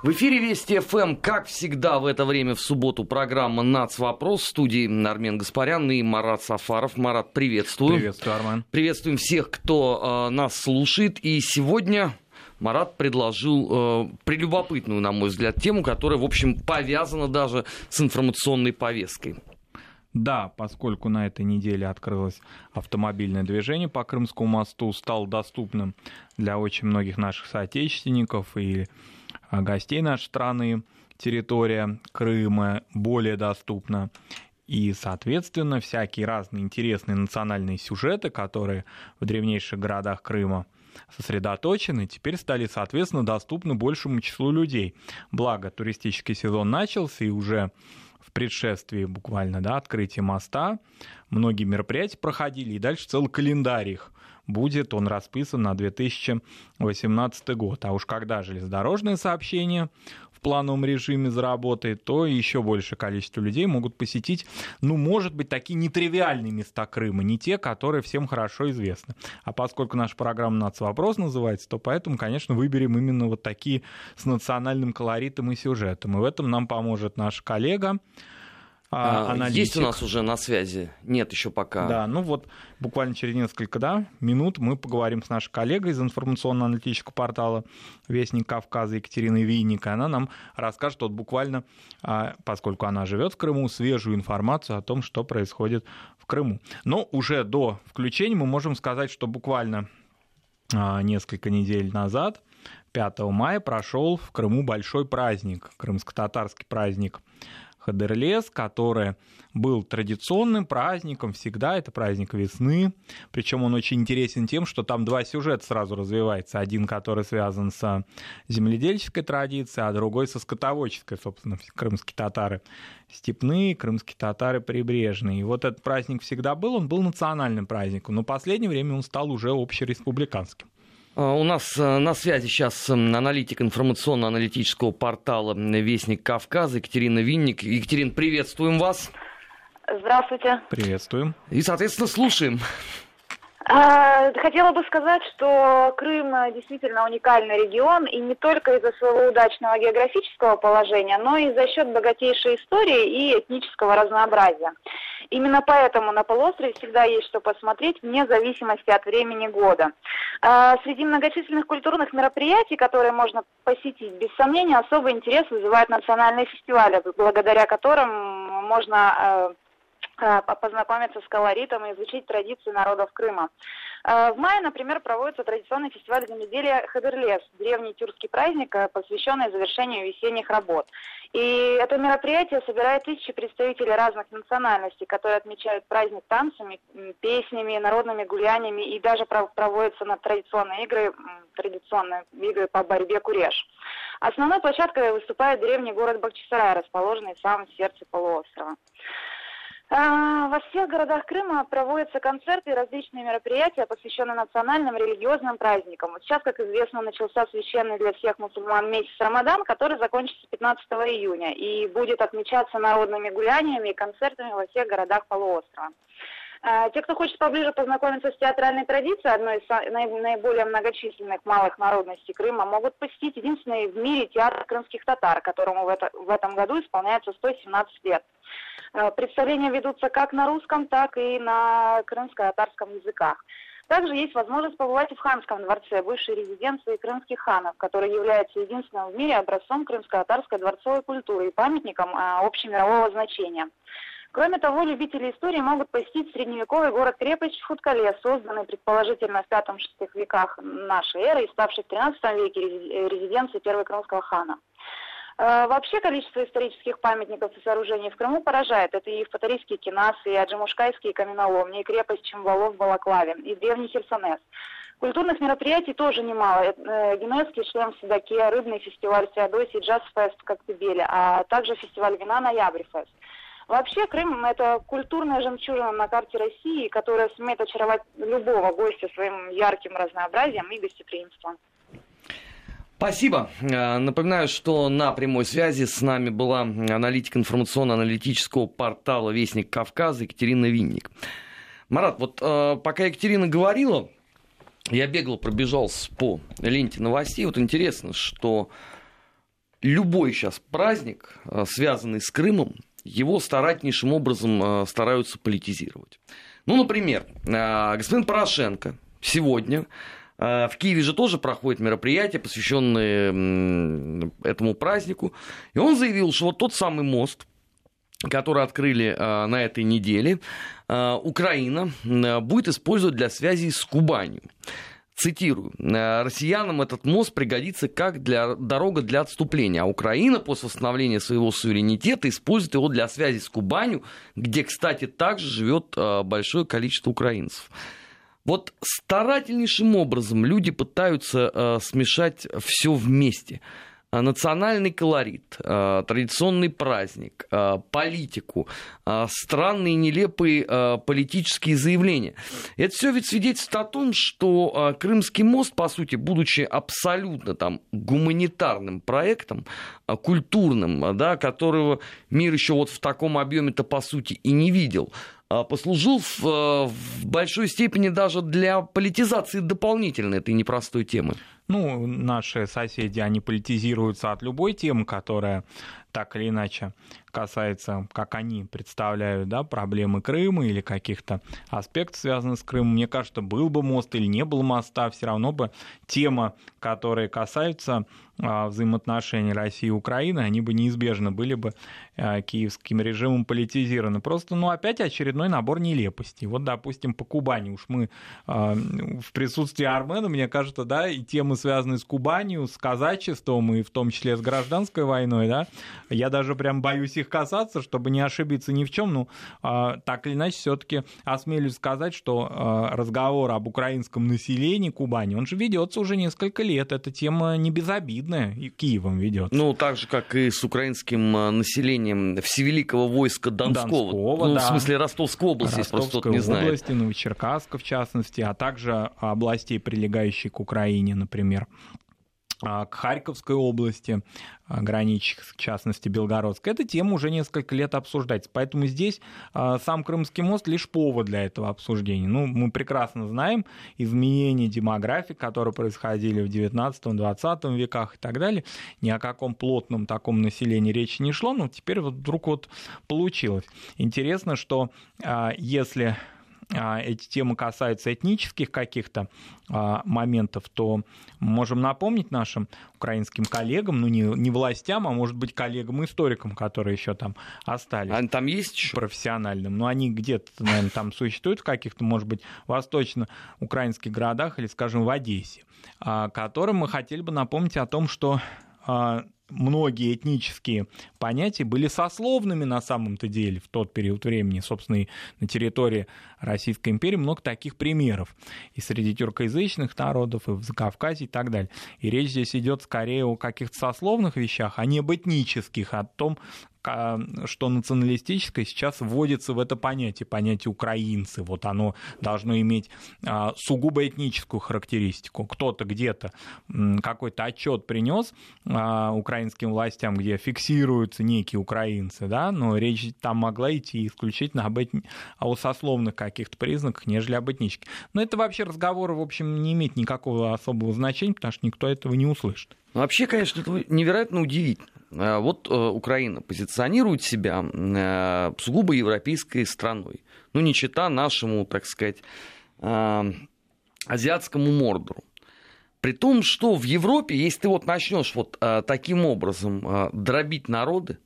В эфире Вести ФМ, как всегда в это время в субботу, программа «Нац. Вопрос» в студии Армен Гаспарян и Марат Сафаров. Марат, приветствую. Приветствую, Армен. Приветствуем всех, кто э, нас слушает. И сегодня Марат предложил э, прелюбопытную, на мой взгляд, тему, которая, в общем, повязана даже с информационной повесткой. Да, поскольку на этой неделе открылось автомобильное движение по Крымскому мосту, стал доступным для очень многих наших соотечественников и гостей нашей страны, территория Крыма более доступна. И, соответственно, всякие разные интересные национальные сюжеты, которые в древнейших городах Крыма сосредоточены, теперь стали, соответственно, доступны большему числу людей. Благо, туристический сезон начался, и уже в предшествии буквально да, открытия моста многие мероприятия проходили, и дальше целый календарь их будет он расписан на 2018 год. А уж когда железнодорожное сообщение в плановом режиме заработает, то еще большее количество людей могут посетить, ну, может быть, такие нетривиальные места Крыма, не те, которые всем хорошо известны. А поскольку наша программа «Нацвопрос» называется, то поэтому, конечно, выберем именно вот такие с национальным колоритом и сюжетом. И в этом нам поможет наш коллега, а, аналитик. Есть у нас уже на связи? Нет, еще пока. Да, ну вот буквально через несколько да, минут мы поговорим с нашей коллегой из информационно-аналитического портала «Вестник Кавказа» Екатериной Винник. Она нам расскажет вот буквально, а, поскольку она живет в Крыму, свежую информацию о том, что происходит в Крыму. Но уже до включения мы можем сказать, что буквально а, несколько недель назад 5 мая прошел в Крыму большой праздник, крымско-татарский праздник Хадерлес, который был традиционным праздником, всегда это праздник весны, причем он очень интересен тем, что там два сюжета сразу развивается, один, который связан с земледельческой традицией, а другой со скотоводческой, собственно, крымские татары степные, крымские татары прибрежные. И вот этот праздник всегда был, он был национальным праздником, но в последнее время он стал уже общереспубликанским. А, у нас э, на связи сейчас аналитик информационно-аналитического портала «Вестник Кавказа» Екатерина Винник. Екатерин, приветствуем вас. Здравствуйте. Приветствуем. И, соответственно, слушаем. А, хотела бы сказать, что Крым действительно уникальный регион, и не только из-за своего удачного географического положения, но и за счет богатейшей истории и этнического разнообразия. Именно поэтому на полуострове всегда есть что посмотреть, вне зависимости от времени года. А, среди многочисленных культурных мероприятий, которые можно посетить, без сомнения, особый интерес вызывают национальные фестивали, благодаря которым можно Э, познакомиться с колоритом и изучить традиции народов Крыма. Э, в мае, например, проводится традиционный фестиваль земледелия Хадерлес, древний тюркский праздник, э, посвященный завершению весенних работ. И это мероприятие собирает тысячи представителей разных национальностей, которые отмечают праздник танцами, песнями, народными гуляниями и даже проводятся на традиционные игры, традиционные игры по борьбе куреш. Основной площадкой выступает древний город Бахчисарай, расположенный в самом сердце полуострова. А, во всех городах Крыма проводятся концерты и различные мероприятия, посвященные национальным религиозным праздникам. Вот сейчас, как известно, начался священный для всех мусульман месяц Рамадан, который закончится 15 июня и будет отмечаться народными гуляниями и концертами во всех городах полуострова. А, те, кто хочет поближе познакомиться с театральной традицией, одной из наиболее многочисленных малых народностей Крыма, могут посетить единственный в мире театр крымских татар, которому в, это, в этом году исполняется 117 лет. Э, представления ведутся как на русском, так и на крымско-татарском языках. Также есть возможность побывать и в Ханском дворце, бывшей резиденции крымских ханов, который является единственным в мире образцом крымско-татарской дворцовой культуры и памятником а, общемирового значения. Кроме того, любители истории могут посетить средневековый город-крепость Футкале, созданный предположительно в V-VI веках нашей эры и ставший в XIII веке резиденцией первого крымского хана. Э, вообще количество исторических памятников и сооружений в Крыму поражает. Это и Фатарийские кинасы, и Аджимушкайские каменоломни, и крепость Чемвалов в Балаклаве, и древний Херсонес. Культурных мероприятий тоже немало. Э, Генуэзский шлем в Судаке, рыбный фестиваль в Феодосии, джаз-фест в Коктебеле, а также фестиваль вина «Ноябрь-фест». Вообще Крым – это культурная жемчужина на карте России, которая сумеет очаровать любого гостя своим ярким разнообразием и гостеприимством. Спасибо. Э, напоминаю, что на прямой связи с нами была аналитик информационно-аналитического портала «Вестник Кавказа» Екатерина Винник. Марат, вот э, пока Екатерина говорила, я бегал, пробежался по ленте новостей. Вот интересно, что любой сейчас праздник, связанный с Крымом, его старательнейшим образом стараются политизировать. Ну, например, господин Порошенко сегодня в Киеве же тоже проходит мероприятие, посвященное этому празднику. И он заявил, что вот тот самый мост, который открыли на этой неделе, Украина будет использовать для связи с Кубанью. Цитирую. «Россиянам этот мост пригодится как для, дорога для отступления, а Украина после восстановления своего суверенитета использует его для связи с Кубанью, где, кстати, также живет большое количество украинцев». Вот старательнейшим образом люди пытаются э, смешать все вместе. А, национальный колорит, э, традиционный праздник, э, политику, э, странные нелепые э, политические заявления. Это все ведь свидетельствует о том, что э, Крымский мост, по сути, будучи абсолютно там гуманитарным проектом, э, культурным, да, которого мир еще вот в таком объеме-то по сути и не видел, послужил в, э, в большой степени даже для политизации дополнительной этой непростой темы. Ну, наши соседи, они политизируются от любой темы, которая так или иначе касается, как они представляют, да, проблемы Крыма или каких-то аспектов, связанных с Крымом. Мне кажется, был бы мост или не был моста, все равно бы тема, которая касается а, взаимоотношений России и Украины, они бы неизбежно были бы а, киевским режимом политизированы. Просто, ну, опять очередной набор нелепостей. Вот, допустим, по Кубани уж мы а, в присутствии Армена, мне кажется, да, и темы, связанные с Кубанью, с казачеством и в том числе с гражданской войной, да, я даже прям боюсь их касаться, чтобы не ошибиться ни в чем. Ну, так или иначе, все-таки осмелюсь сказать, что разговор об украинском населении Кубани, он же ведется уже несколько лет. Эта тема не безобидна видно, и Киевом ведет. Ну, так же, как и с украинским а, населением Всевеликого войска Донского. Донского ну, да. в смысле Ростовской области, если просто не знает. области, Новочеркасска, в частности, а также областей, прилегающих к Украине, например. А, к Харьковской области, а, граничащих, в частности, Белгородской. Эта тема уже несколько лет обсуждается. Поэтому здесь а, сам Крымский мост лишь повод для этого обсуждения. Ну, мы прекрасно знаем изменения демографии, которые происходили в 19-20 веках и так далее. Ни о каком плотном таком населении речи не шло, но теперь вот вдруг вот получилось. Интересно, что если эти темы касаются этнических каких-то а, моментов, то можем напомнить нашим украинским коллегам, ну не, не властям, а может быть коллегам-историкам, которые еще там остались. Они там есть еще? Профессиональным. Но они где-то, наверное, там существуют в каких-то, может быть, восточно-украинских городах или, скажем, в Одессе, а, которым мы хотели бы напомнить о том, что многие этнические понятия были сословными на самом-то деле в тот период времени. Собственно, и на территории Российской империи много таких примеров. И среди тюркоязычных народов, и в Закавказье и так далее. И речь здесь идет скорее о каких-то сословных вещах, а не об этнических, о том, что националистическое сейчас вводится в это понятие, понятие украинцы. Вот оно должно иметь а, сугубо этническую характеристику. Кто-то где-то какой-то отчет принес а, украинским властям, где фиксируются некие украинцы, да, но речь там могла идти исключительно об этни... о сословных каких-то признаках, нежели об этнических. Но это вообще разговор, в общем, не имеет никакого особого значения, потому что никто этого не услышит. Вообще, конечно, это невероятно удивительно. Э, вот э, Украина позиционирует себя э, сугубо европейской страной. Ну, не чита нашему, так сказать, азиатскому мордору. При том, что в Европе, если ты вот начнешь вот таким образом дробить народы,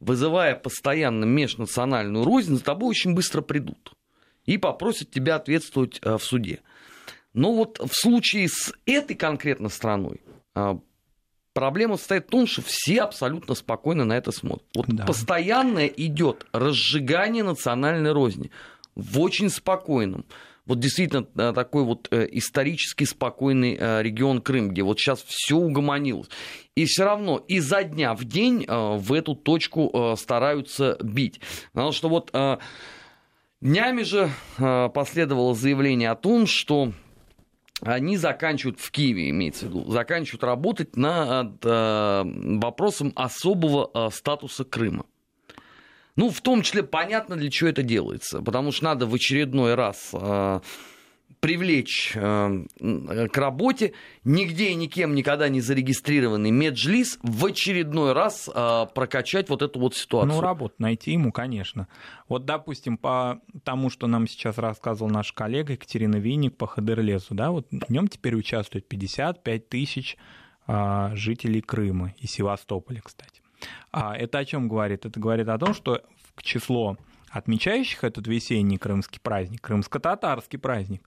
вызывая постоянно межнациональную рознь, за тобой очень быстро придут и попросят тебя ответствовать в суде. Но вот в случае с этой конкретно страной Проблема состоит в том, что все абсолютно спокойно на это смотрят. Вот да. постоянно идет разжигание национальной розни в очень спокойном. Вот действительно э, такой вот э, исторически спокойный э, регион Крым, где вот сейчас все угомонилось. И все равно изо дня в день в эту точку стараются бить. Потому что вот днями же последовало заявление о том, что они заканчивают, в Киеве имеется в виду, заканчивают работать над э, вопросом особого э, статуса Крыма. Ну, в том числе понятно, для чего это делается, потому что надо в очередной раз э, привлечь э, к работе нигде и никем никогда не зарегистрированный меджлис в очередной раз э, прокачать вот эту вот ситуацию. Ну, работу найти ему, конечно. Вот, допустим, по тому, что нам сейчас рассказывал наш коллега Екатерина Винник по Хадерлесу, да, вот в нем теперь участвует 55 тысяч э, жителей Крыма и Севастополя, кстати. А это о чем говорит? Это говорит о том, что в число отмечающих этот весенний крымский праздник, крымско-татарский праздник,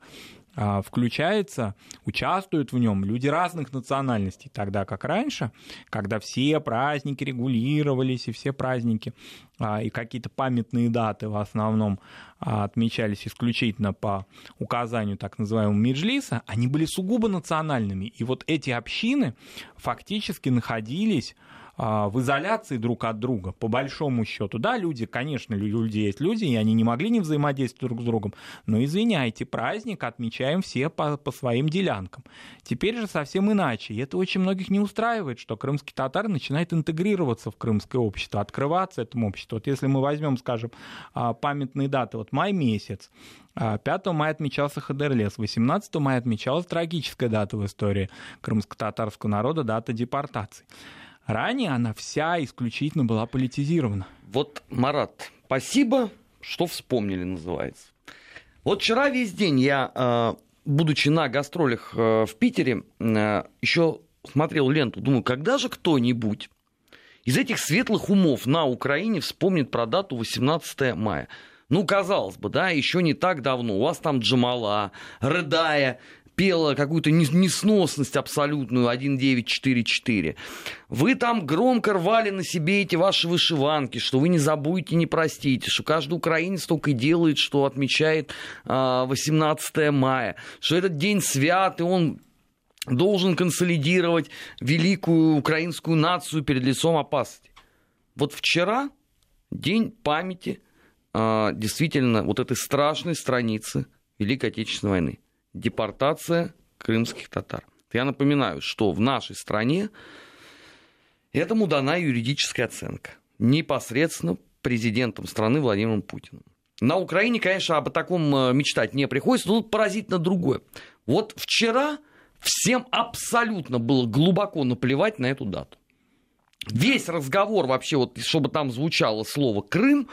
а, включается, участвуют в нем люди разных национальностей, тогда как раньше, когда все праздники регулировались и все праздники а, и какие-то памятные даты в основном а, отмечались исключительно по указанию так называемого Меджлиса, они были сугубо национальными. И вот эти общины фактически находились в изоляции друг от друга, по большому счету. Да, люди, конечно, люди есть люди, и они не могли не взаимодействовать друг с другом, но извиняйте, праздник отмечаем все по, по своим делянкам. Теперь же совсем иначе, и это очень многих не устраивает, что крымский татар начинает интегрироваться в крымское общество, открываться этому обществу. Вот если мы возьмем, скажем, а, памятные даты, вот май месяц, 5 а, мая отмечался Хадерлес, 18 мая отмечалась трагическая дата в истории крымско-татарского народа, дата депортации. Ранее она вся исключительно была политизирована. Вот, Марат, спасибо, что вспомнили, называется. Вот вчера весь день я, э, будучи на гастролях э, в Питере, э, еще смотрел ленту, думаю, когда же кто-нибудь из этих светлых умов на Украине вспомнит про дату 18 мая. Ну, казалось бы, да, еще не так давно. У вас там Джамала, рыдая, пела какую-то несносность абсолютную 1944. Вы там громко рвали на себе эти ваши вышиванки, что вы не забудете, не простите, что каждый украинец только и делает, что отмечает 18 а, мая, что этот день свят, и он должен консолидировать великую украинскую нацию перед лицом опасности. Вот вчера день памяти а, действительно вот этой страшной страницы Великой Отечественной войны депортация крымских татар. Я напоминаю, что в нашей стране этому дана юридическая оценка непосредственно президентом страны Владимиром Путиным. На Украине, конечно, об таком э, мечтать не приходится, но тут поразительно другое. Вот вчера всем абсолютно было глубоко наплевать на эту дату. Весь разговор вообще, вот, чтобы там звучало слово «Крым»,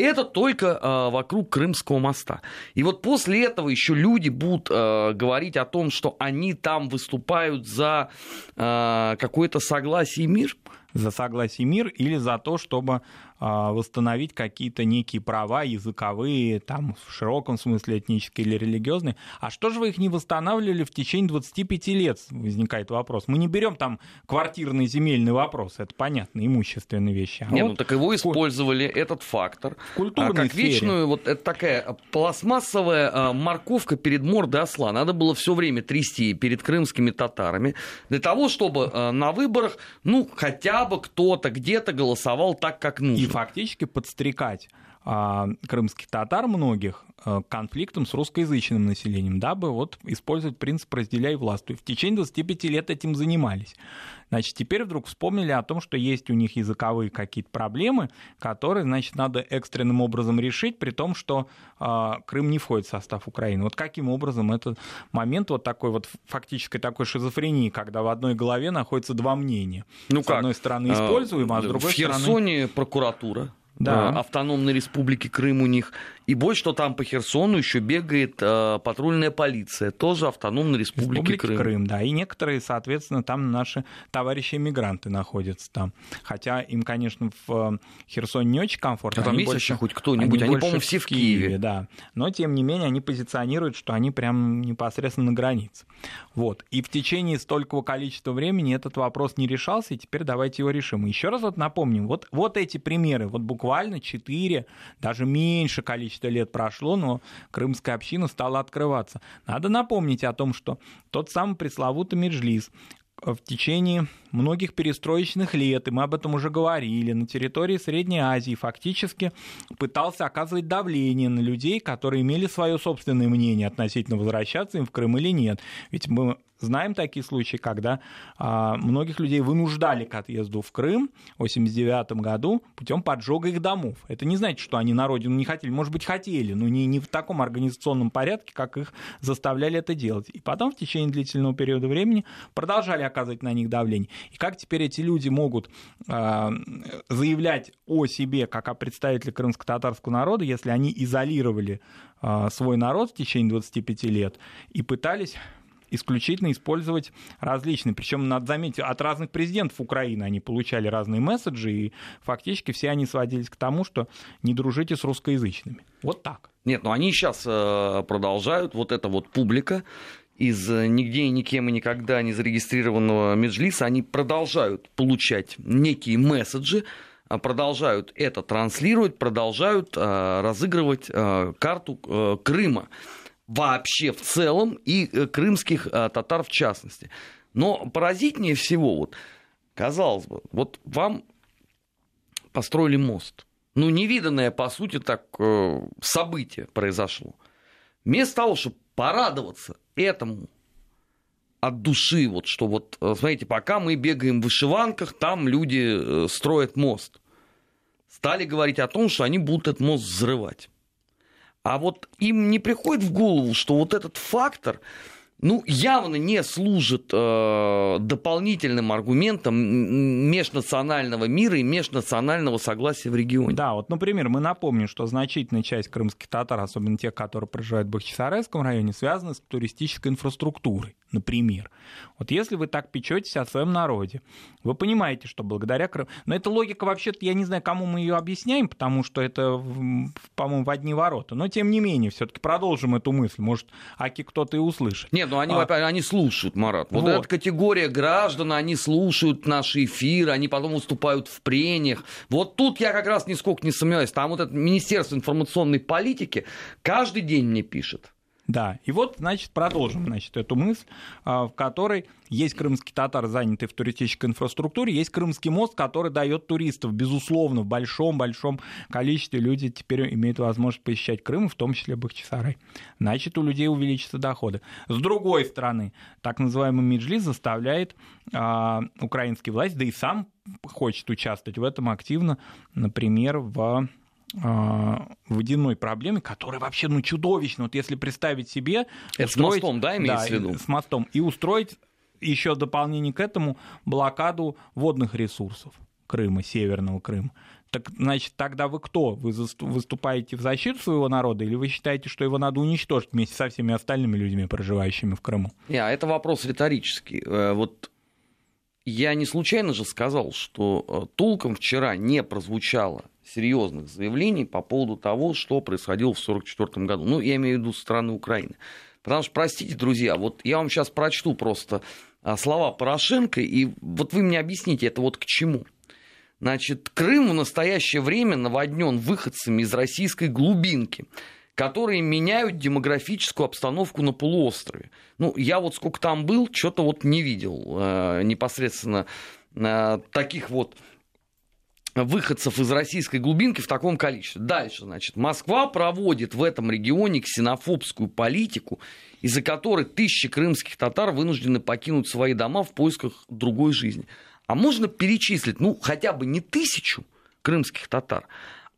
это только э, вокруг Крымского моста. И вот после этого еще люди будут э, говорить о том, что они там выступают за э, какое-то согласие и мир. За согласие и мир или за то, чтобы восстановить какие-то некие права языковые, там, в широком смысле этнические или религиозные. А что же вы их не восстанавливали в течение 25 лет, возникает вопрос. Мы не берем там квартирный земельный вопрос, это понятно, имущественные вещи. А Нет, вот ну так его использовали, этот фактор, культурной а, как сфере. вечную, вот это такая пластмассовая а, морковка перед мордой осла. Надо было все время трясти перед крымскими татарами, для того, чтобы а, на выборах, ну, хотя бы кто-то где-то голосовал так, как нужно. И фактически подстрекать крымских татар многих а, конфликтом с русскоязычным населением, дабы вот использовать принцип «разделяй власть». В течение 25 лет этим занимались. Значит, теперь вдруг вспомнили о том, что есть у них языковые какие-то проблемы, которые, значит, надо экстренным образом решить, при том, что э, Крым не входит в состав Украины. Вот каким образом этот момент вот такой вот фактической такой шизофрении, когда в одной голове находится два мнения. Ну с как? одной стороны используем, а с другой в Херсоне стороны... прокуратура да. Э, автономной республики Крым у них. И больше, что там по Херсону еще бегает э, патрульная полиция, тоже автономной республики, республики Крым. Крым. Да, и некоторые, соответственно, там наши товарищи-иммигранты находятся там. Хотя им, конечно, в э, Херсоне не очень комфортно. А там они есть больше, вообще хоть кто-нибудь? Они, они по-моему, все в Киеве. Киеве. Да. Но, тем не менее, они позиционируют, что они прям непосредственно на границе. Вот. И в течение столького количества времени этот вопрос не решался, и теперь давайте его решим. еще раз вот напомним, вот, вот эти примеры, вот буквально 4, даже меньше количества лет прошло, но крымская община стала открываться. Надо напомнить о том, что тот самый пресловутый Меджлис в течение многих перестроечных лет, и мы об этом уже говорили, на территории Средней Азии фактически пытался оказывать давление на людей, которые имели свое собственное мнение относительно возвращаться им в Крым или нет. Ведь мы знаем такие случаи, когда а, многих людей вынуждали к отъезду в Крым в 1989 году путем поджога их домов. Это не значит, что они на родину не хотели. Может быть, хотели, но не, не в таком организационном порядке, как их заставляли это делать. И потом в течение длительного периода времени продолжали оказывать на них давление. И как теперь эти люди могут а, заявлять о себе как о представителе крымско-татарского народа, если они изолировали а, свой народ в течение 25 лет и пытались исключительно использовать различные. Причем, надо заметить, от разных президентов Украины они получали разные месседжи, и фактически все они сводились к тому, что не дружите с русскоязычными. Вот так. Нет, ну они сейчас э, продолжают, вот эта вот публика, из э, нигде и никем и никогда не зарегистрированного Меджлиса, они продолжают получать некие месседжи, э, продолжают это транслировать, продолжают разыгрывать карту Крыма вообще в целом и э, крымских э, татар в частности. Но поразительнее всего, вот, казалось бы, вот вам построили мост. Ну, невиданное, по сути, так э, событие произошло. Вместо того, чтобы порадоваться этому от души, вот что вот, смотрите, пока мы бегаем в вышиванках, там люди строят мост. Стали говорить о том, что они будут этот мост взрывать. А вот им не приходит в голову, что вот этот фактор, ну, явно не служит э, дополнительным аргументом межнационального мира и межнационального согласия в регионе. Да, вот, например, мы напомним, что значительная часть крымских татар, особенно тех, которые проживают в Бахчисарайском районе, связана с туристической инфраструктурой например. Вот если вы так печетесь о своем народе, вы понимаете, что благодаря Крыму... Но эта логика вообще-то, я не знаю, кому мы ее объясняем, потому что это, по-моему, в одни ворота. Но, тем не менее, все таки продолжим эту мысль. Может, Аки кто-то и услышит. Нет, ну они, а... они слушают, Марат. Вот, вот эта категория граждан, они слушают наши эфиры, они потом выступают в прениях. Вот тут я как раз нисколько не сомневаюсь. Там вот это Министерство информационной политики каждый день мне пишет да, и вот, значит, продолжим, значит, эту мысль, а, в которой есть крымский татар, занятый в туристической инфраструктуре, есть крымский мост, который дает туристов, безусловно, в большом-большом количестве люди теперь имеют возможность посещать Крым, в том числе Бахчисарай. Значит, у людей увеличатся доходы. С другой стороны, так называемый Меджлис заставляет а, украинские власти, да и сам хочет участвовать в этом активно, например, в водяной проблемы, которая вообще ну, чудовищна. Вот если представить себе... Это устроить, с мостом, да, имеется да, в виду? с мостом. И устроить еще дополнение к этому блокаду водных ресурсов Крыма, Северного Крыма. Так, значит, тогда вы кто? Вы выступаете в защиту своего народа или вы считаете, что его надо уничтожить вместе со всеми остальными людьми, проживающими в Крыму? Не, а это вопрос риторический. Э, вот я не случайно же сказал, что э, толком вчера не прозвучало серьезных заявлений по поводу того, что происходило в 1944 году. Ну, я имею в виду со стороны Украины. Потому что, простите, друзья, вот я вам сейчас прочту просто а, слова Порошенко, и вот вы мне объясните, это вот к чему. Значит, Крым в настоящее время наводнен выходцами из российской глубинки, которые меняют демографическую обстановку на полуострове. Ну, я вот сколько там был, что-то вот не видел э, непосредственно э, таких вот выходцев из российской глубинки в таком количестве. Дальше, значит, Москва проводит в этом регионе ксенофобскую политику, из-за которой тысячи крымских татар вынуждены покинуть свои дома в поисках другой жизни. А можно перечислить, ну, хотя бы не тысячу крымских татар,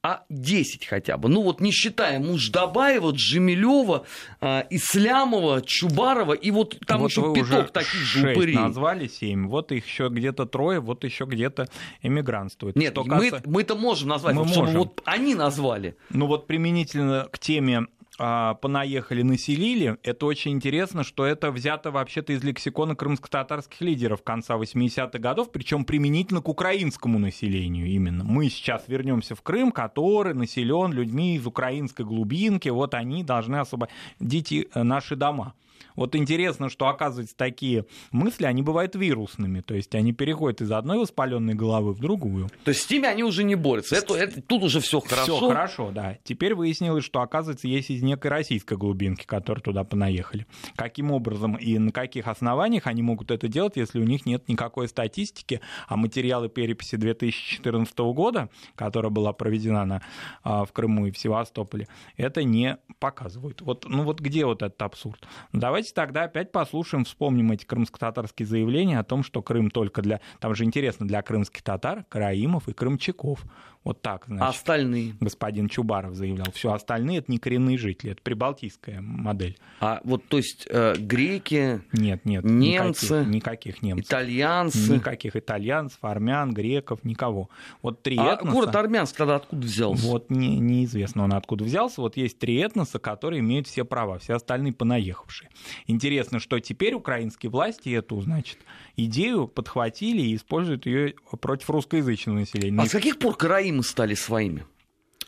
а 10 хотя бы. Ну вот не считая Муждабаева, Джемилева, э, Ислямова, Чубарова и вот там вот еще пяток таких же упырей. назвали 7, вот их еще где-то трое, вот еще где-то эмигрантствуют. Нет, Что мы, касается... мы это можем назвать, мы можем. вот они назвали. Ну вот применительно к теме понаехали, населили, это очень интересно, что это взято вообще-то из лексикона крымско-татарских лидеров конца 80-х годов, причем применительно к украинскому населению именно. Мы сейчас вернемся в Крым, который населен людьми из украинской глубинки, вот они должны освободить э, наши дома. Вот интересно, что, оказывается, такие мысли, они бывают вирусными, то есть они переходят из одной воспаленной головы в другую. То есть с ними они уже не борются, это, это, тут уже все хорошо. Все хорошо, да. Теперь выяснилось, что, оказывается, есть из некой российской глубинки, которые туда понаехали. Каким образом и на каких основаниях они могут это делать, если у них нет никакой статистики, а материалы переписи 2014 года, которая была проведена на, а, в Крыму и в Севастополе, это не показывают. Вот, ну вот где вот этот абсурд? Давайте Давайте тогда опять послушаем, вспомним эти крымско-татарские заявления о том, что Крым только для... Там же интересно, для крымских татар, караимов и крымчаков. Вот так, значит. остальные? Господин Чубаров заявлял. Все остальные это не коренные жители, это прибалтийская модель. А вот, то есть, э, греки, нет, нет, немцы, никаких, никаких немцев. Итальянцы? Никаких итальянцев, армян, греков, никого. Вот три а этноса... город Армянск тогда откуда взялся? Вот не, неизвестно он откуда взялся. Вот есть три этноса, которые имеют все права, все остальные понаехавшие. Интересно, что теперь украинские власти эту, значит, идею подхватили и используют ее против русскоязычного населения. А с каких пор караимы стали своими?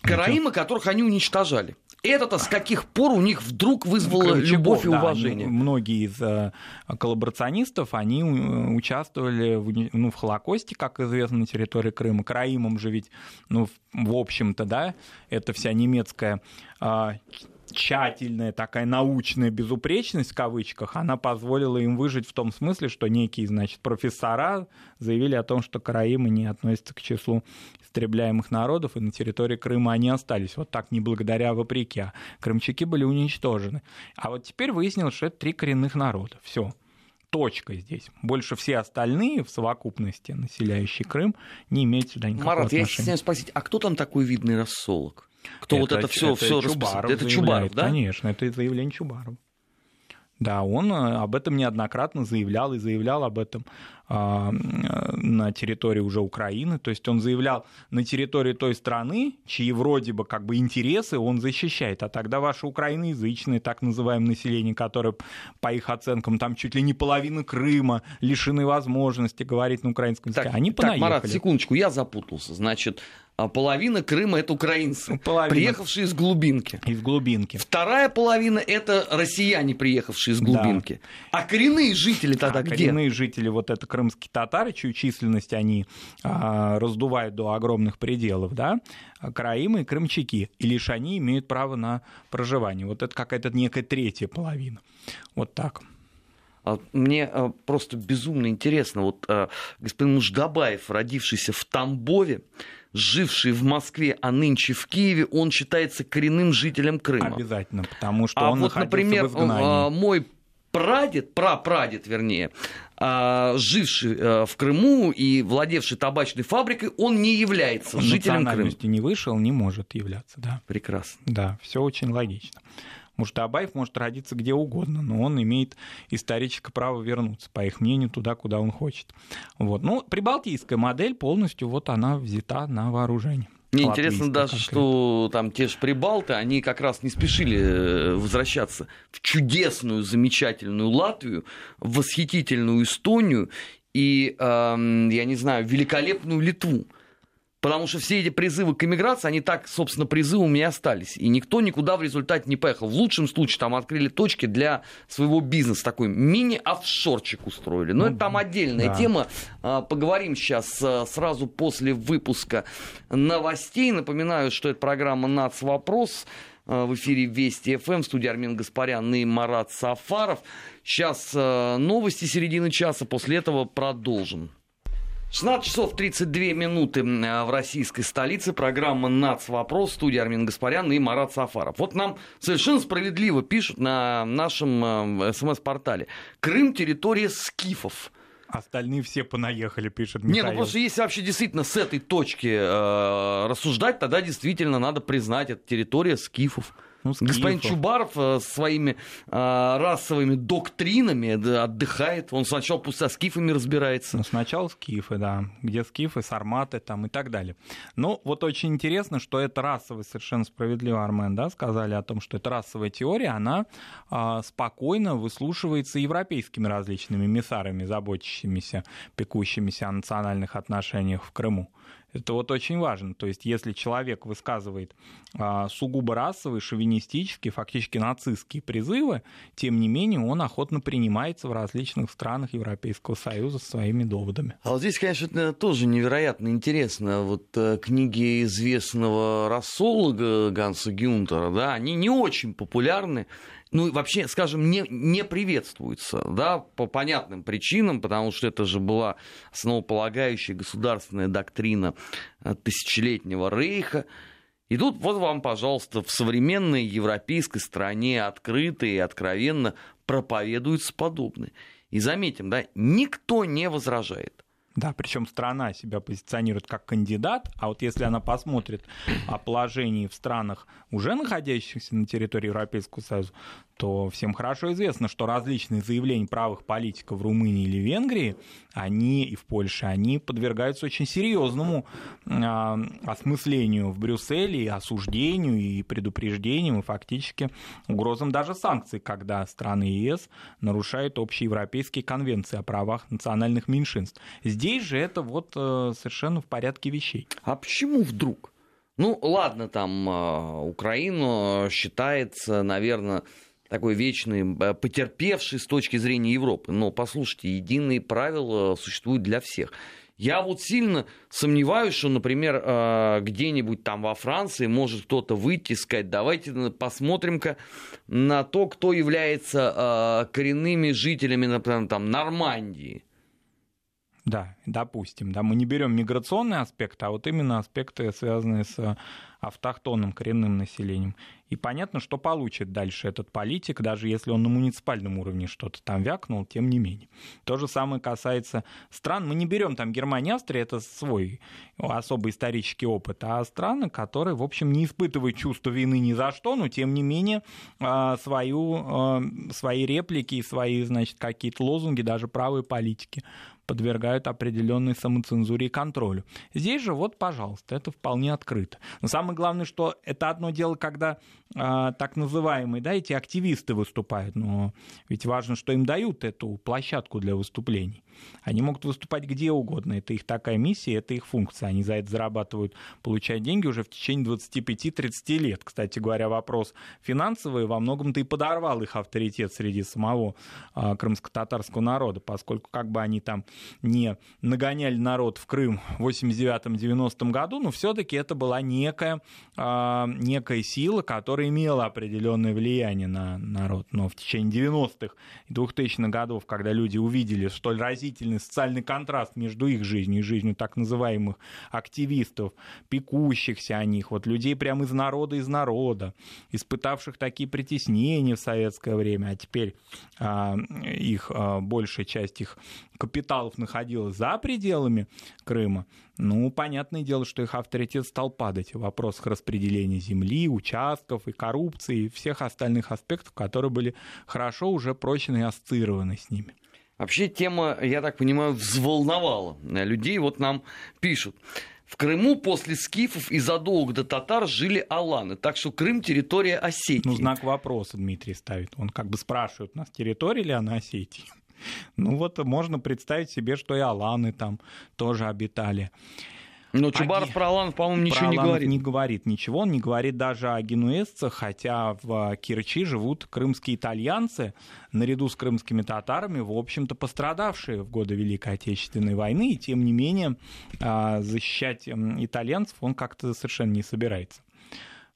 Караимы, которых они уничтожали. Это-то с каких пор у них вдруг вызвало Крымчаков, любовь и да, уважение? Многие из э, коллаборационистов, они э, участвовали в, ну, в Холокосте, как известно, на территории Крыма. Караимам же ведь, ну, в, общем-то, да, это вся немецкая э, тщательная такая научная безупречность в кавычках, она позволила им выжить в том смысле, что некие, значит, профессора заявили о том, что караимы не относятся к числу истребляемых народов, и на территории Крыма они остались. Вот так, не благодаря, а вопреки. А крымчаки были уничтожены. А вот теперь выяснилось, что это три коренных народа. Все точка здесь. Больше все остальные в совокупности, населяющие Крым, не имеют сюда никакого Марат, отношения. я стесняюсь спросить, а кто там такой видный рассолок? Кто это, вот это все, это все Чубаров Это Чубаров, да? Конечно, это заявление Чубарова. Да, он э, об этом неоднократно заявлял и заявлял об этом на территории уже Украины. То есть он заявлял на территории той страны, чьи вроде бы как бы интересы он защищает. А тогда ваше украиноязычное так называемое население, которое, по их оценкам, там чуть ли не половина Крыма, лишены возможности говорить на украинском языке. Так, Они так, понаехали. Марат, секундочку, я запутался. Значит, а половина Крыма это украинцы, половина. приехавшие из глубинки. Из глубинки. Вторая половина это россияне, приехавшие из глубинки. Да. А коренные жители тогда а где? Коренные жители, вот это крымские татары, чью численность они а, раздувают до огромных пределов, да, краимы и крымчаки. И лишь они имеют право на проживание. Вот это какая-то некая третья половина. Вот так. А мне а, просто безумно интересно, вот господин Муждабаев, родившийся в Тамбове, живший в Москве, а нынче в Киеве, он считается коренным жителем Крыма. Обязательно, потому что а он вот, например, в изгнании. Мой прадед, прапрадед, вернее, живший э, в Крыму и владевший табачной фабрикой, он не является он жителем Крыма. не вышел, не может являться, да. Прекрасно. Да, все очень логично. Муштабаев может родиться где угодно, но он имеет историческое право вернуться, по их мнению, туда, куда он хочет. Вот. Ну, прибалтийская модель полностью вот она взята на вооружение. Мне интересно даже, конкретно. что там те же прибалты, они как раз не спешили э, возвращаться в чудесную, замечательную Латвию, в восхитительную Эстонию и, э, я не знаю, великолепную Литву. Потому что все эти призывы к эмиграции, они так, собственно, призывами и остались. И никто никуда в результате не поехал. В лучшем случае там открыли точки для своего бизнеса. Такой мини-офшорчик устроили. Но ну, это там отдельная да. тема. А, поговорим сейчас а, сразу после выпуска новостей. Напоминаю, что это программа «Нац. Вопрос». А, в эфире Вести ФМ, в студии Армин Гаспарян и Марат Сафаров. Сейчас новости середины часа, после этого продолжим. 16 часов 32 минуты в российской столице. Программа «Нац. Вопрос». Студия Армин Гаспарян и Марат Сафаров. Вот нам совершенно справедливо пишут на нашем э, смс-портале. Крым – территория скифов. Остальные все понаехали, пишет Михаил. Не, ну просто если вообще действительно с этой точки э, рассуждать, тогда действительно надо признать, это территория скифов. Ну, Господин Чубаров э, своими э, расовыми доктринами да, отдыхает. Он сначала пусть со скифами разбирается. Ну, сначала скифы, да. Где скифы, сарматы там и так далее. Но вот очень интересно, что это расовая, совершенно справедливо, Армен, да, сказали о том, что это расовая теория, она э, спокойно выслушивается европейскими различными миссарами, заботящимися, пекущимися о национальных отношениях в Крыму. Это вот очень важно. То есть, если человек высказывает а, сугубо расовые, шовинистические, фактически нацистские призывы, тем не менее он охотно принимается в различных странах Европейского Союза своими доводами. А вот здесь, конечно, тоже невероятно интересно. Вот э, книги известного рассолога Ганса Гюнтера, да, они не очень популярны ну, вообще, скажем, не, не приветствуется, да, по понятным причинам, потому что это же была основополагающая государственная доктрина э, тысячелетнего рейха. И тут вот вам, пожалуйста, в современной европейской стране открыто и откровенно проповедуется подобное. И заметим, да, никто не возражает. Да, причем страна себя позиционирует как кандидат, а вот если она посмотрит о положении в странах, уже находящихся на территории Европейского Союза, то всем хорошо известно, что различные заявления правых политиков в Румынии или Венгрии, они и в Польше, они подвергаются очень серьезному э, осмыслению в Брюсселе, и осуждению, и предупреждениям, и фактически угрозам даже санкций, когда страны ЕС нарушают общеевропейские конвенции о правах национальных меньшинств. Здесь же это вот э, совершенно в порядке вещей. А почему вдруг? Ну, ладно, там э, Украину считается, наверное, такой вечный, э, потерпевший с точки зрения Европы. Но послушайте, единые правила существуют для всех. Я вот сильно сомневаюсь, что, например, э, где-нибудь там во Франции может кто-то выйти и сказать, давайте посмотрим-ка на то, кто является э, коренными жителями, например, там, Нормандии. Да, допустим, да, мы не берем миграционный аспект, а вот именно аспекты, связанные с автохтонным коренным населением. И понятно, что получит дальше этот политик, даже если он на муниципальном уровне что-то там вякнул, тем не менее. То же самое касается стран. Мы не берем там Германию, Австрию, это свой особый исторический опыт, а страны, которые, в общем, не испытывают чувство вины ни за что, но тем не менее а, свою, а, свои реплики, свои, значит, какие-то лозунги, даже правые политики подвергают определенной самоцензуре и контролю. Здесь же вот, пожалуйста, это вполне открыто. Но самое главное, что это одно дело, когда э, так называемые, да, эти активисты выступают, но ведь важно, что им дают эту площадку для выступлений. Они могут выступать где угодно, это их такая миссия, это их функция. Они за это зарабатывают, получают деньги уже в течение 25-30 лет. Кстати говоря, вопрос финансовый во многом-то и подорвал их авторитет среди самого э, крымско-татарского народа, поскольку как бы они там не нагоняли народ в Крым в 89-90 году, но все-таки это была некая, э, некая сила, которая имела определенное влияние на народ. Но в течение 90-х и 2000-х годов, когда люди увидели столь разительный социальный контраст между их жизнью и жизнью так называемых активистов, пекущихся о них, вот людей прямо из народа, из народа, испытавших такие притеснения в советское время, а теперь а, их, а, большая часть их капиталов находилась за пределами Крыма, ну, понятное дело, что их авторитет стал падать в вопросах распределения земли, участков и коррупции, и всех остальных аспектов, которые были хорошо уже прочно и ассоциированы с ними. Вообще тема, я так понимаю, взволновала людей. Вот нам пишут. В Крыму после скифов и задолго до татар жили аланы, так что Крым территория Осетии. Ну, знак вопроса Дмитрий ставит. Он как бы спрашивает, нас территория или она Осетии? Ну вот можно представить себе, что и аланы там тоже обитали. Но Чубаров а про Аланов, по-моему, ничего про не Аланов говорит. не говорит ничего, он не говорит даже о генуэзцах, хотя в Керчи живут крымские итальянцы, наряду с крымскими татарами, в общем-то, пострадавшие в годы Великой Отечественной войны, и тем не менее а, защищать итальянцев он как-то совершенно не собирается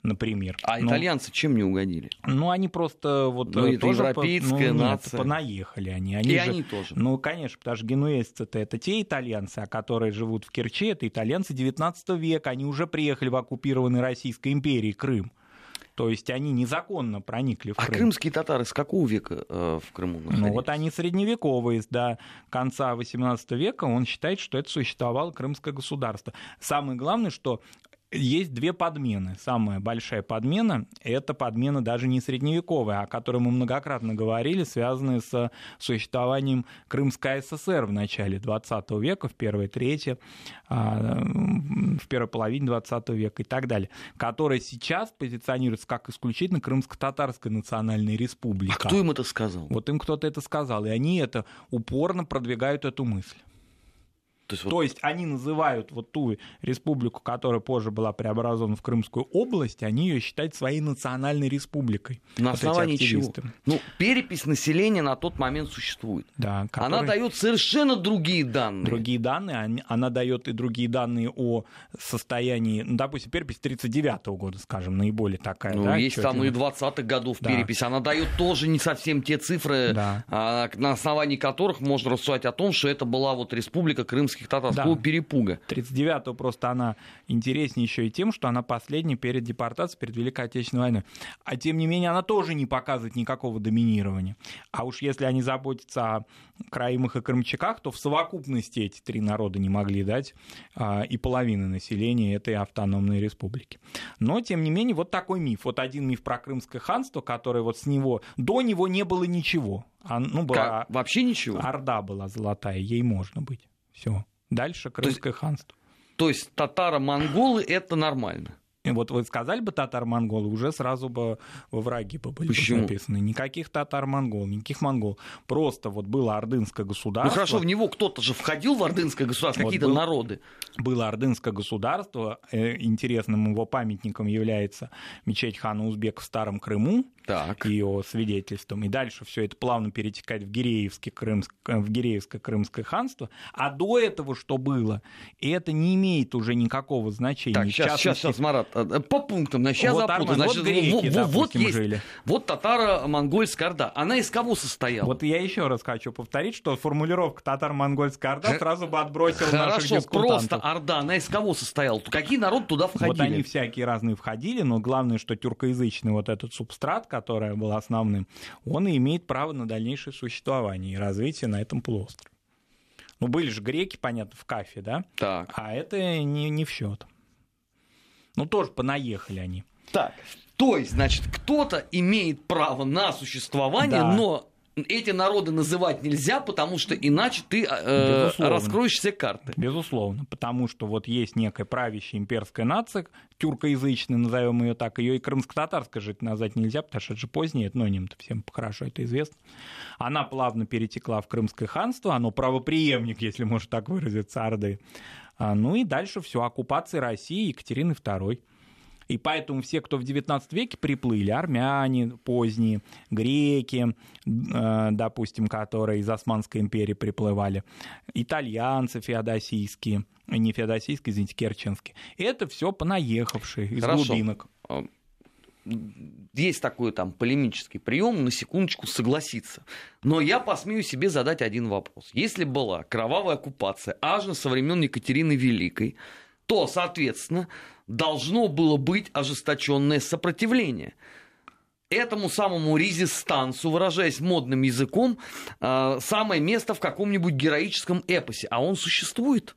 например. А но, итальянцы чем не угодили? Ну, они просто вот ну, это тоже европейская по, ну, нация. Нет, понаехали они. они И же, они тоже. Ну, конечно, потому что генуэзцы это, те итальянцы, а которые живут в Керчи, это итальянцы 19 века, они уже приехали в оккупированный Российской империей Крым. То есть они незаконно проникли в а Крым. А крымские татары с какого века э, в Крыму находились? Ну вот они средневековые, до конца XVIII века он считает, что это существовало крымское государство. Самое главное, что есть две подмены. Самая большая подмена – это подмена даже не средневековая, о которой мы многократно говорили, связанная с существованием Крымской ССР в начале 20 века, в первой трети, а, в первой половине 20 века и так далее, которая сейчас позиционируется как исключительно Крымско-Татарская национальная республика. А кто им это сказал? Вот им кто-то это сказал, и они это упорно продвигают эту мысль. То есть, вот... То есть они называют вот ту республику, которая позже была преобразована в Крымскую область, они ее считают своей национальной республикой. На вот основании чего? Ну, перепись населения на тот момент существует. Да, который... Она дает совершенно другие данные. Другие данные, она дает и другие данные о состоянии, ну, допустим, перепись 39 -го года, скажем, наиболее такая. Ну, да, есть там и 20-х годов да. перепись. Она дает тоже не совсем те цифры, да. а, на основании которых можно рассуждать о том, что это была вот республика Крымских татарского да. перепуга. 39-го просто она интереснее еще и тем, что она последняя перед депортацией, перед Великой Отечественной войной. А тем не менее она тоже не показывает никакого доминирования. А уж если они заботятся о Краимах и Крымчаках, то в совокупности эти три народа не могли дать а, и половины населения этой автономной республики. Но, тем не менее, вот такой миф. Вот один миф про Крымское ханство, который вот с него, до него не было ничего. А, ну, была, как? Вообще ничего? Орда была золотая, ей можно быть. Все. Дальше Крымское то ханство. То есть татаро-монголы это нормально? Вот вы сказали бы татар-монголы, уже сразу бы во враги бы были Почему? написаны. Никаких татар-монгол, никаких монгол. Просто вот было ордынское государство. Ну хорошо, в него кто-то же входил в ордынское государство, вот какие-то был, народы. Было ордынское государство, э, интересным его памятником является мечеть хана Узбека в Старом Крыму, так. ее свидетельством. И дальше все это плавно перетекает в, Гиреевский, Крымск, в Гиреевское Крымское ханство. А до этого что было, и это не имеет уже никакого значения. Так, сейчас, частности... сейчас, сейчас, Марат, э, э, по пунктам, значит, я вот запутал. Значит, вот, греки, вот, допустим, вот есть, жили. вот татаро-монгольская орда. Она из кого состояла? Вот я еще раз хочу повторить, что формулировка татаро-монгольская орда сразу бы отбросила Хорошо, наших дискутантов. просто орда, она из кого состояла? Какие народы туда входили? Вот они всякие разные входили, но главное, что тюркоязычный вот этот субстрат, которое было основным, он и имеет право на дальнейшее существование и развитие на этом полуострове. Ну, были же греки, понятно, в Кафе, да? Так. А это не, не в счет. Ну, тоже понаехали они. Так, то есть, значит, кто-то имеет право на существование, да. но эти народы называть нельзя, потому что иначе ты э, раскроешь все карты. Безусловно, потому что вот есть некая правящая имперская нация, тюркоязычная, назовем ее так, ее и крымско-татарской жить назвать нельзя, потому что это же позднее этноним, всем хорошо это известно. Она плавно перетекла в Крымское ханство, оно правоприемник, если можно так выразиться, Орды. А, ну и дальше все, оккупация России Екатерины II. И поэтому все, кто в XIX веке приплыли, армяне поздние, греки, э, допустим, которые из Османской империи приплывали, итальянцы феодосийские, не феодосийские, извините, керченские. Это все понаехавшие из Хорошо. глубинок а, есть такой там полемический прием, на секундочку согласиться. Но я посмею себе задать один вопрос. Если была кровавая оккупация аж на со времен Екатерины Великой, то, соответственно, должно было быть ожесточенное сопротивление. Этому самому резистансу, выражаясь модным языком, а, самое место в каком-нибудь героическом эпосе. А он существует.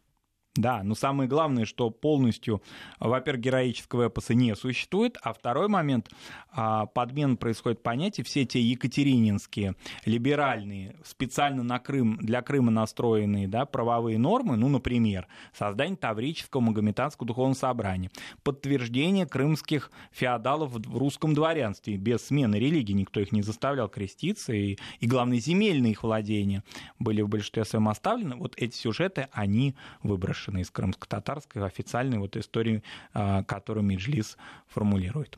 Да, но самое главное, что полностью, во-первых, героического эпоса не существует, а второй момент, а, подмен происходит понятие, все те екатерининские, либеральные, специально на Крым, для Крыма настроенные да, правовые нормы, ну, например, создание Таврического Магометанского духовного собрания, подтверждение крымских феодалов в русском дворянстве, без смены религии, никто их не заставлял креститься, и, и главное, земельные их владения были в большинстве своем оставлены, вот эти сюжеты, они выброшены выброшены из крымско-татарской официальной вот истории, а, которую Меджлис формулирует.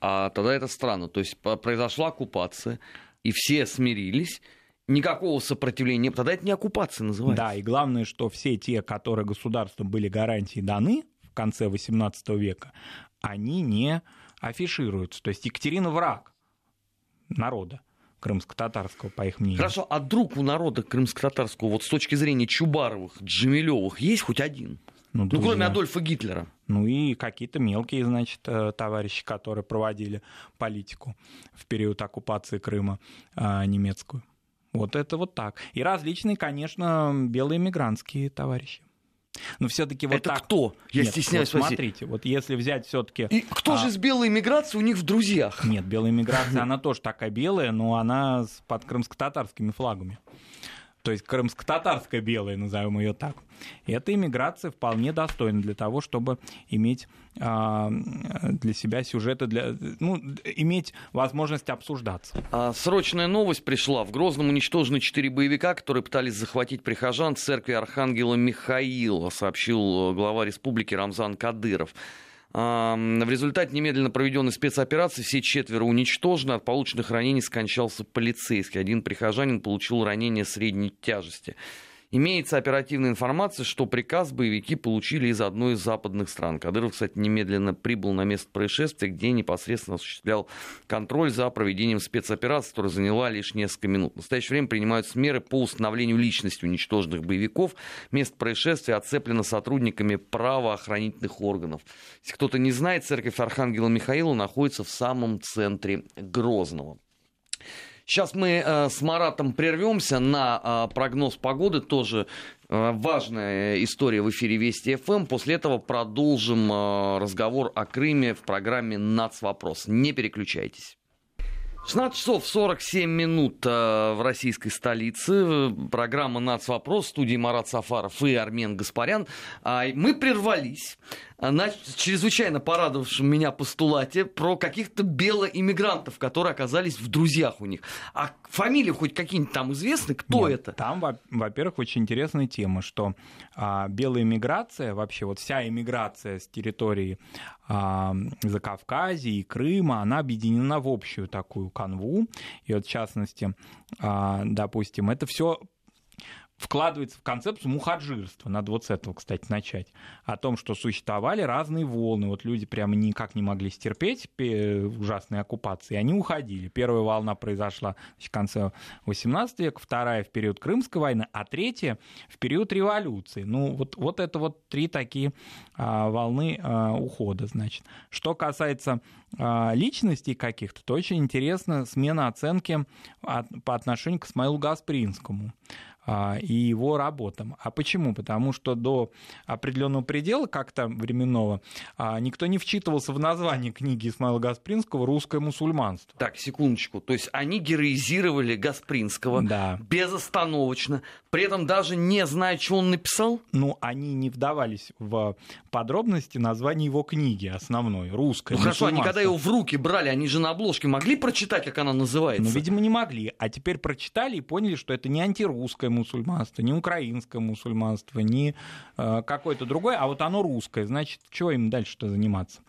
А тогда это странно. То есть произошла оккупация, и все смирились, никакого сопротивления, тогда это не оккупация называется. Да, и главное, что все те, которые государством были гарантии даны в конце XVIII века, они не афишируются. То есть Екатерина враг народа крымско-татарского, по их мнению. Хорошо, а друг у народа крымско-татарского, вот с точки зрения Чубаровых, Джемилевых, есть хоть один? Ну, ну кроме Адольфа Гитлера. Ну и какие-то мелкие, значит, э, товарищи, которые проводили политику в период оккупации Крыма а, немецкую. Вот это вот так. И различные, конечно, белые мигрантские товарищи. Но все-таки вот это так... кто? Я Нет, стесняюсь вот смотрите, вот если взять все-таки. И кто а... же из белой иммиграции у них в друзьях? Нет, белая иммиграция, она тоже такая белая, но она под крымско-татарскими флагами. То есть крымско-татарская белая, назовем ее так. И эта иммиграция вполне достойна для того, чтобы иметь а, для себя сюжеты, для, ну, иметь возможность обсуждаться. А, срочная новость пришла. В Грозном уничтожены четыре боевика, которые пытались захватить прихожан церкви Архангела Михаила, сообщил глава республики Рамзан Кадыров. В результате немедленно проведенной спецоперации все четверо уничтожены. От полученных ранений скончался полицейский. Один прихожанин получил ранение средней тяжести. Имеется оперативная информация, что приказ боевики получили из одной из западных стран. Кадыров, кстати, немедленно прибыл на место происшествия, где непосредственно осуществлял контроль за проведением спецоперации, которая заняла лишь несколько минут. В настоящее время принимаются меры по установлению личности уничтоженных боевиков. Место происшествия оцеплено сотрудниками правоохранительных органов. Если кто-то не знает, церковь Архангела Михаила находится в самом центре Грозного. Сейчас мы э, с Маратом прервемся на э, прогноз погоды, тоже э, важная история в эфире Вести ФМ. После этого продолжим разговор о Крыме в программе «Нацвопрос». Не переключайтесь. 16 часов 47 минут в российской столице. Программа «Нацвопрос», студии Марат Сафаров и Армен Гаспарян. А, мы прервались на чрезвычайно порадовавшем меня постулате про каких-то белоиммигрантов, которые оказались в друзьях у них. А фамилии хоть какие-нибудь там известны? Кто Нет, это? Там, во-первых, очень интересная тема, что а, белая иммиграция, вообще вот вся иммиграция с территории а, Закавказья и Крыма, она объединена в общую такую канву. И вот в частности, а, допустим, это все вкладывается в концепцию мухаджирства. Надо вот с этого, кстати, начать. О том, что существовали разные волны. Вот люди прямо никак не могли стерпеть ужасной оккупации, и они уходили. Первая волна произошла в конце XVIII века, вторая в период Крымской войны, а третья в период революции. Ну, вот, вот это вот три такие а, волны а, ухода, значит. Что касается а, личностей каких-то, то очень интересна смена оценки по отношению к Исмаилу Гаспринскому. А, и его работам. А почему? Потому что до определенного предела как-то временного а, никто не вчитывался в название книги Исмаила Гаспринского «Русское мусульманство». Так, секундочку. То есть они героизировали Гаспринского да. безостановочно, при этом даже не зная, что он написал? Ну, они не вдавались в подробности названия его книги основной, «Русское Ну хорошо, они когда его в руки брали, они же на обложке могли прочитать, как она называется? Ну, видимо, не могли. А теперь прочитали и поняли, что это не антирусское мусульманство, не украинское мусульманство, не э, какое-то другое, а вот оно русское. Значит, чего им дальше-то заниматься?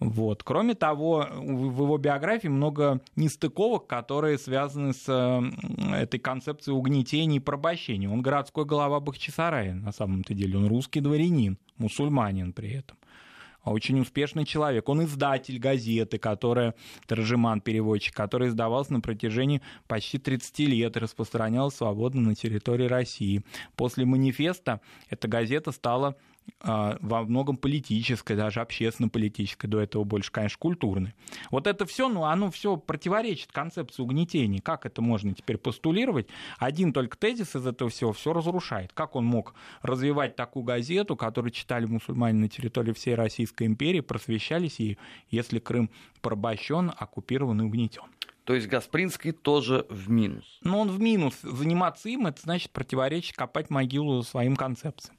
Вот. Кроме того, в его биографии много нестыковок, которые связаны с э, этой концепцией угнетения и порабощения. Он городской глава Бахчисарая, на самом-то деле. Он русский дворянин, мусульманин при этом. А очень успешный человек. Он издатель газеты, которая, Таржиман, переводчик, который издавался на протяжении почти 30 лет и распространялась свободно на территории России. После манифеста эта газета стала во многом политической, даже общественно-политической, до этого больше, конечно, культурной. Вот это все, ну, оно все противоречит концепции угнетения. Как это можно теперь постулировать? Один только тезис из этого всего все разрушает. Как он мог развивать такую газету, которую читали мусульмане на территории всей Российской империи, просвещались ей, если Крым порабощен, оккупирован и угнетен? То есть Гаспринский тоже в минус. Но он в минус. Заниматься им, это значит противоречить, копать могилу своим концепциям.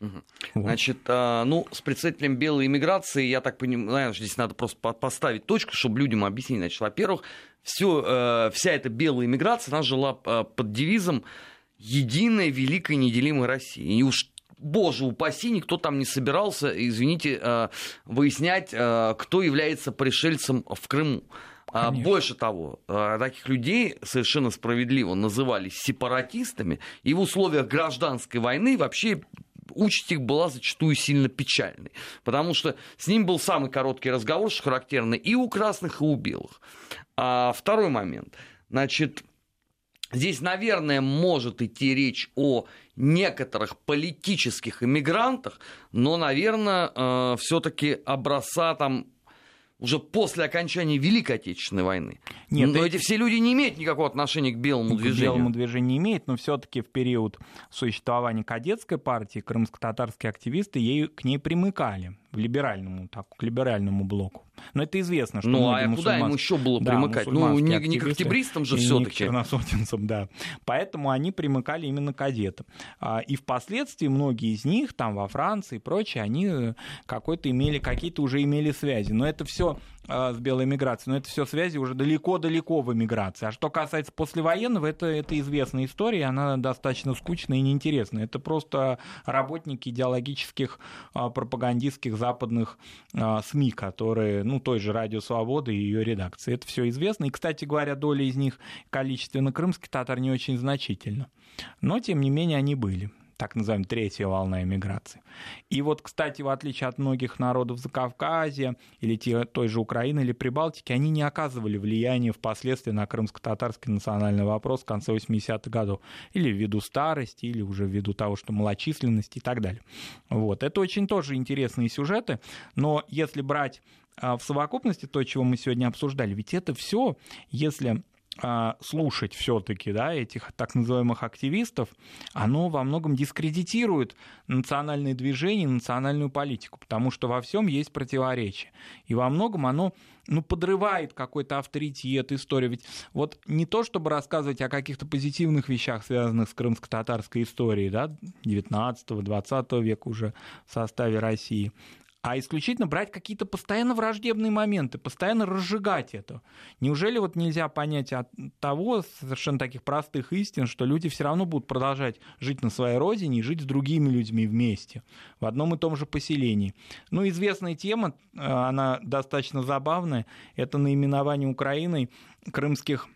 Угу. Значит, а, ну, с представителем белой иммиграции, я так понимаю, здесь надо просто поставить точку, чтобы людям объяснить. Значит, во-первых, все, э, вся эта белая иммиграция, она жила э, под девизом «Единая, великая, неделимая Россия». И уж боже упаси, никто там не собирался, извините, э, выяснять, кто является пришельцем в Крыму. А Конечно. Больше того, таких людей совершенно справедливо называли сепаратистами, и в условиях гражданской войны вообще участь их была зачастую сильно печальной, потому что с ним был самый короткий разговор, что характерно и у красных, и у белых. А второй момент. Значит, здесь, наверное, может идти речь о некоторых политических иммигрантах, но, наверное, э, все-таки образца там уже после окончания Великой Отечественной войны. Нет, но эти все люди не имеют никакого отношения к белому к движению. К белому движению не имеют, но все-таки в период существования кадетской партии крымско-татарские активисты ей, к ней примыкали. Либеральному, так, к либеральному блоку. Но это известно, что Ну, а куда ему еще было да, примыкать? Ну, не, не к октябристам же все-таки. Черносотенцам, да. Поэтому они примыкали именно к кадетам. А, и впоследствии многие из них, там во Франции и прочее, они э, какой-то имели, какие-то уже имели связи. Но это все с белой миграцией, но это все связи уже далеко-далеко в эмиграции. А что касается послевоенного, это, это известная история, она достаточно скучная и неинтересная. Это просто работники идеологических а, пропагандистских западных а, СМИ, которые, ну, той же Радио Свободы и ее редакции. Это все известно. И, кстати говоря, доля из них количественно крымских татар не очень значительна. Но, тем не менее, они были так называемая третья волна эмиграции. И вот, кстати, в отличие от многих народов Закавказья или той же Украины или Прибалтики, они не оказывали влияния впоследствии на крымско-татарский национальный вопрос в конце 80-х годов. Или ввиду старости, или уже ввиду того, что малочисленность и так далее. Вот. Это очень тоже интересные сюжеты, но если брать а, в совокупности то, чего мы сегодня обсуждали, ведь это все, если слушать все-таки да, этих так называемых активистов, оно во многом дискредитирует национальные движения, национальную политику, потому что во всем есть противоречие. И во многом оно ну, подрывает какой-то авторитет, историю. Ведь вот не то, чтобы рассказывать о каких-то позитивных вещах, связанных с крымско-татарской историей, да, 19-20 века уже в составе России, а исключительно брать какие-то постоянно враждебные моменты, постоянно разжигать это. Неужели вот нельзя понять от того, совершенно таких простых истин, что люди все равно будут продолжать жить на своей родине и жить с другими людьми вместе, в одном и том же поселении. Ну, известная тема, э, она достаточно забавная, это наименование Украиной крымских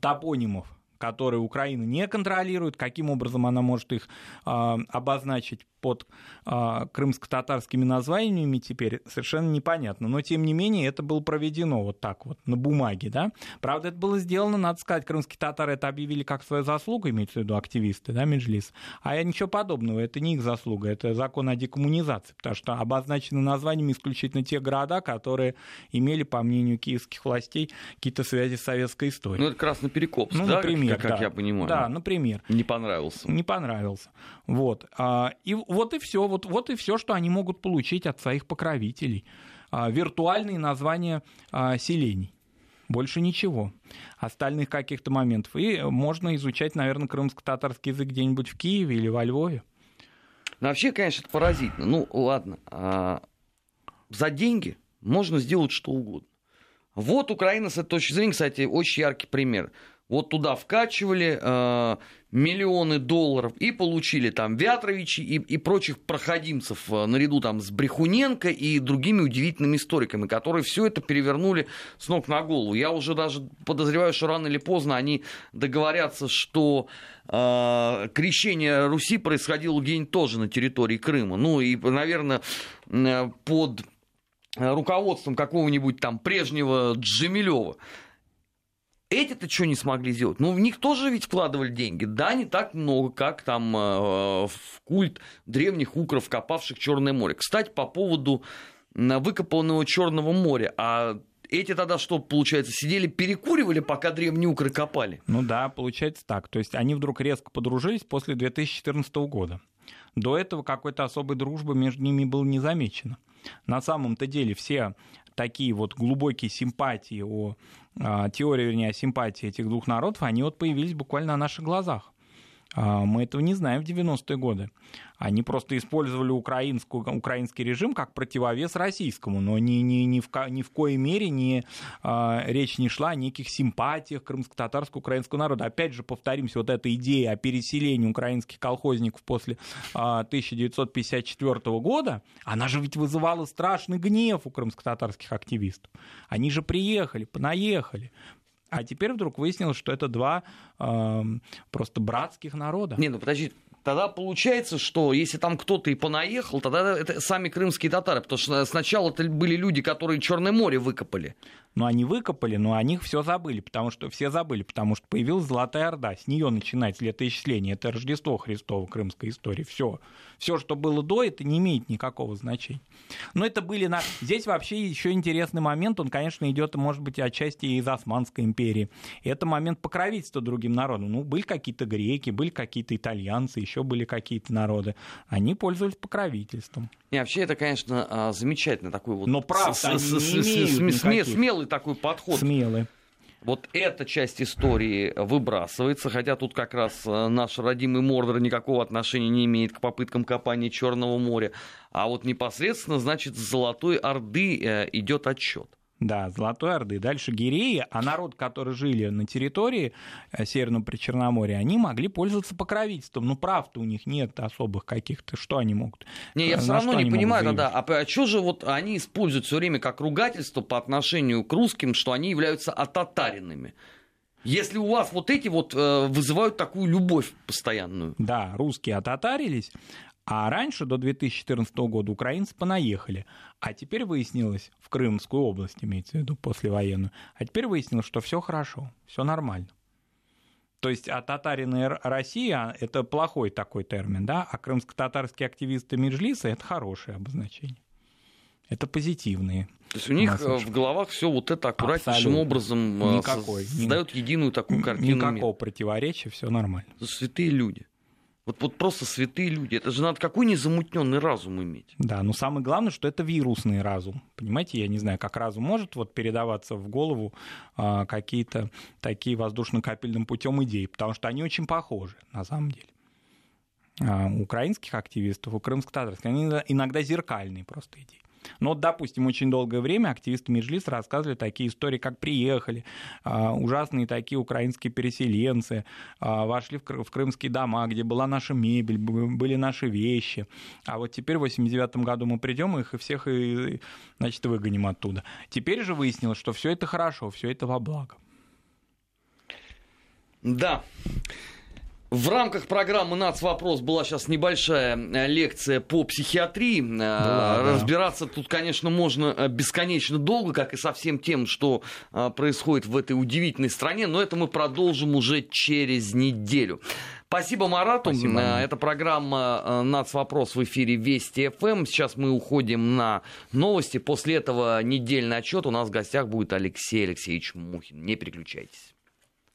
топонимов которые Украина не контролирует, каким образом она может их э, обозначить под э, крымско-татарскими названиями теперь совершенно непонятно. Но, тем не менее, это было проведено вот так вот, на бумаге. Да? Правда, это было сделано, надо сказать, крымские татары это объявили как свою заслугу, имеется в виду активисты, да, Меджлис. А ничего подобного, это не их заслуга, это закон о декоммунизации, потому что обозначены названиями исключительно те города, которые имели, по мнению киевских властей, какие-то связи с советской историей. Ну, это Красноперекопск, ну, да, например, как, как да. я понимаю? Да, например. Не понравился. Не понравился. Вот. А, и вот и все, вот, вот и все, что они могут получить от своих покровителей. А, виртуальные названия а, селений. Больше ничего. Остальных каких-то моментов. И можно изучать, наверное, крымско-татарский язык где-нибудь в Киеве или во Львове. Ну, вообще, конечно, это поразительно. Ну, ладно. А, за деньги можно сделать что угодно. Вот Украина с этой точки зрения, кстати, очень яркий пример вот туда вкачивали э, миллионы долларов и получили там Вятровичи и, и прочих проходимцев э, наряду там с Брехуненко и другими удивительными историками, которые все это перевернули с ног на голову. Я уже даже подозреваю, что рано или поздно они договорятся, что э, крещение Руси происходило где-нибудь тоже на территории Крыма. Ну и, наверное, э, под руководством какого-нибудь там прежнего Джемилева. Эти-то что не смогли сделать? Ну, в них тоже ведь вкладывали деньги. Да, не так много, как там э, в культ древних укров, копавших Черное море. Кстати, по поводу выкопанного Черного моря. А эти тогда что, получается, сидели, перекуривали, пока древние укры копали? Ну да, получается так. То есть они вдруг резко подружились после 2014 года. До этого какой-то особой дружбы между ними было не замечено. На самом-то деле все такие вот глубокие симпатии о а, теории, вернее, о симпатии этих двух народов, они вот появились буквально на наших глазах. А, мы этого не знаем в 90-е годы. Они просто использовали украинскую, украинский режим как противовес российскому, но ни, ни, ни, в, ни в коей мере не, э, речь не шла о неких симпатиях крымско-татарского украинского народа. Опять же, повторимся, вот эта идея о переселении украинских колхозников после э, 1954 года, она же ведь вызывала страшный гнев у крымско-татарских активистов. Они же приехали, понаехали, а теперь вдруг выяснилось, что это два э, просто братских народа. Не, ну подожди, тогда получается, что если там кто-то и понаехал, тогда это сами крымские татары, потому что сначала это были люди, которые Черное море выкопали. Ну, они выкопали, но о них все забыли, потому что все забыли, потому что появилась Золотая Орда, с нее начинается летоисчисление, это Рождество Христово, крымская история, все. Все, что было до, это не имеет никакого значения. Но это были на... Здесь вообще еще интересный момент, он, конечно, идет, может быть, отчасти из Османской империи. Это момент покровительства другим народам. Ну, были какие-то греки, были какие-то итальянцы, еще еще были какие-то народы, они пользовались покровительством. Не, вообще это, конечно, а, замечательно такой вот... Но имеют Смелый такой подход. Смелый. Вот эта часть истории выбрасывается, хотя тут как раз э, наш родимый Мордор никакого отношения не имеет к попыткам копания Черного моря. А вот непосредственно, значит, с Золотой Орды э, идет отчет. Да, Золотой Орды. Дальше Гиреи, а народ, который жили на территории э, Северного Причерноморья, они могли пользоваться покровительством. Ну, прав-то у них нет особых каких-то. Что они могут? Не, я все равно не понимаю тогда, а, а что же вот они используют все время как ругательство по отношению к русским, что они являются ататаринами? Если у вас вот эти вот э, вызывают такую любовь постоянную. Да, русские отатарились, а раньше, до 2014 года, украинцы понаехали. А теперь выяснилось, в Крымскую область имеется в виду, послевоенную, а теперь выяснилось, что все хорошо, все нормально. То есть а татарины Россия – это плохой такой термин, да, а крымско-татарские активисты Меджлиса – это хорошее обозначение. Это позитивные. То есть у них э, в головах все вот это аккуратнейшим Абсолютно. образом э, Никакой. создает единую такую картину. Никакого противоречия, все нормально. Святые люди. Вот, вот просто святые люди. Это же надо какой незамутненный разум иметь. Да, но самое главное, что это вирусный разум. Понимаете, я не знаю, как разум может вот передаваться в голову а, какие-то такие воздушно-капельным путем идеи, потому что они очень похожи на самом деле. А, украинских активистов, у крымско-татарских, они иногда зеркальные просто идеи. Но, допустим, очень долгое время активисты Меджлиса рассказывали такие истории, как приехали, а, ужасные такие украинские переселенцы, а, вошли в крымские дома, где была наша мебель, были наши вещи. А вот теперь в 89 году мы придем, их и всех, и, значит, выгоним оттуда. Теперь же выяснилось, что все это хорошо, все это во благо. Да. В рамках программы «Нацвопрос» была сейчас небольшая э, лекция по психиатрии. Э, да, Разбираться да. тут, конечно, можно э, бесконечно долго, как и со всем тем, что происходит в этой удивительной стране, но это мы продолжим уже через неделю. Спасибо Марату. Спасибо. Это программа «Нацвопрос» в эфире Вести ФМ. Сейчас мы уходим на новости. После этого недельный отчет. У нас в гостях будет Алексей Алексеевич Мухин. Не переключайтесь.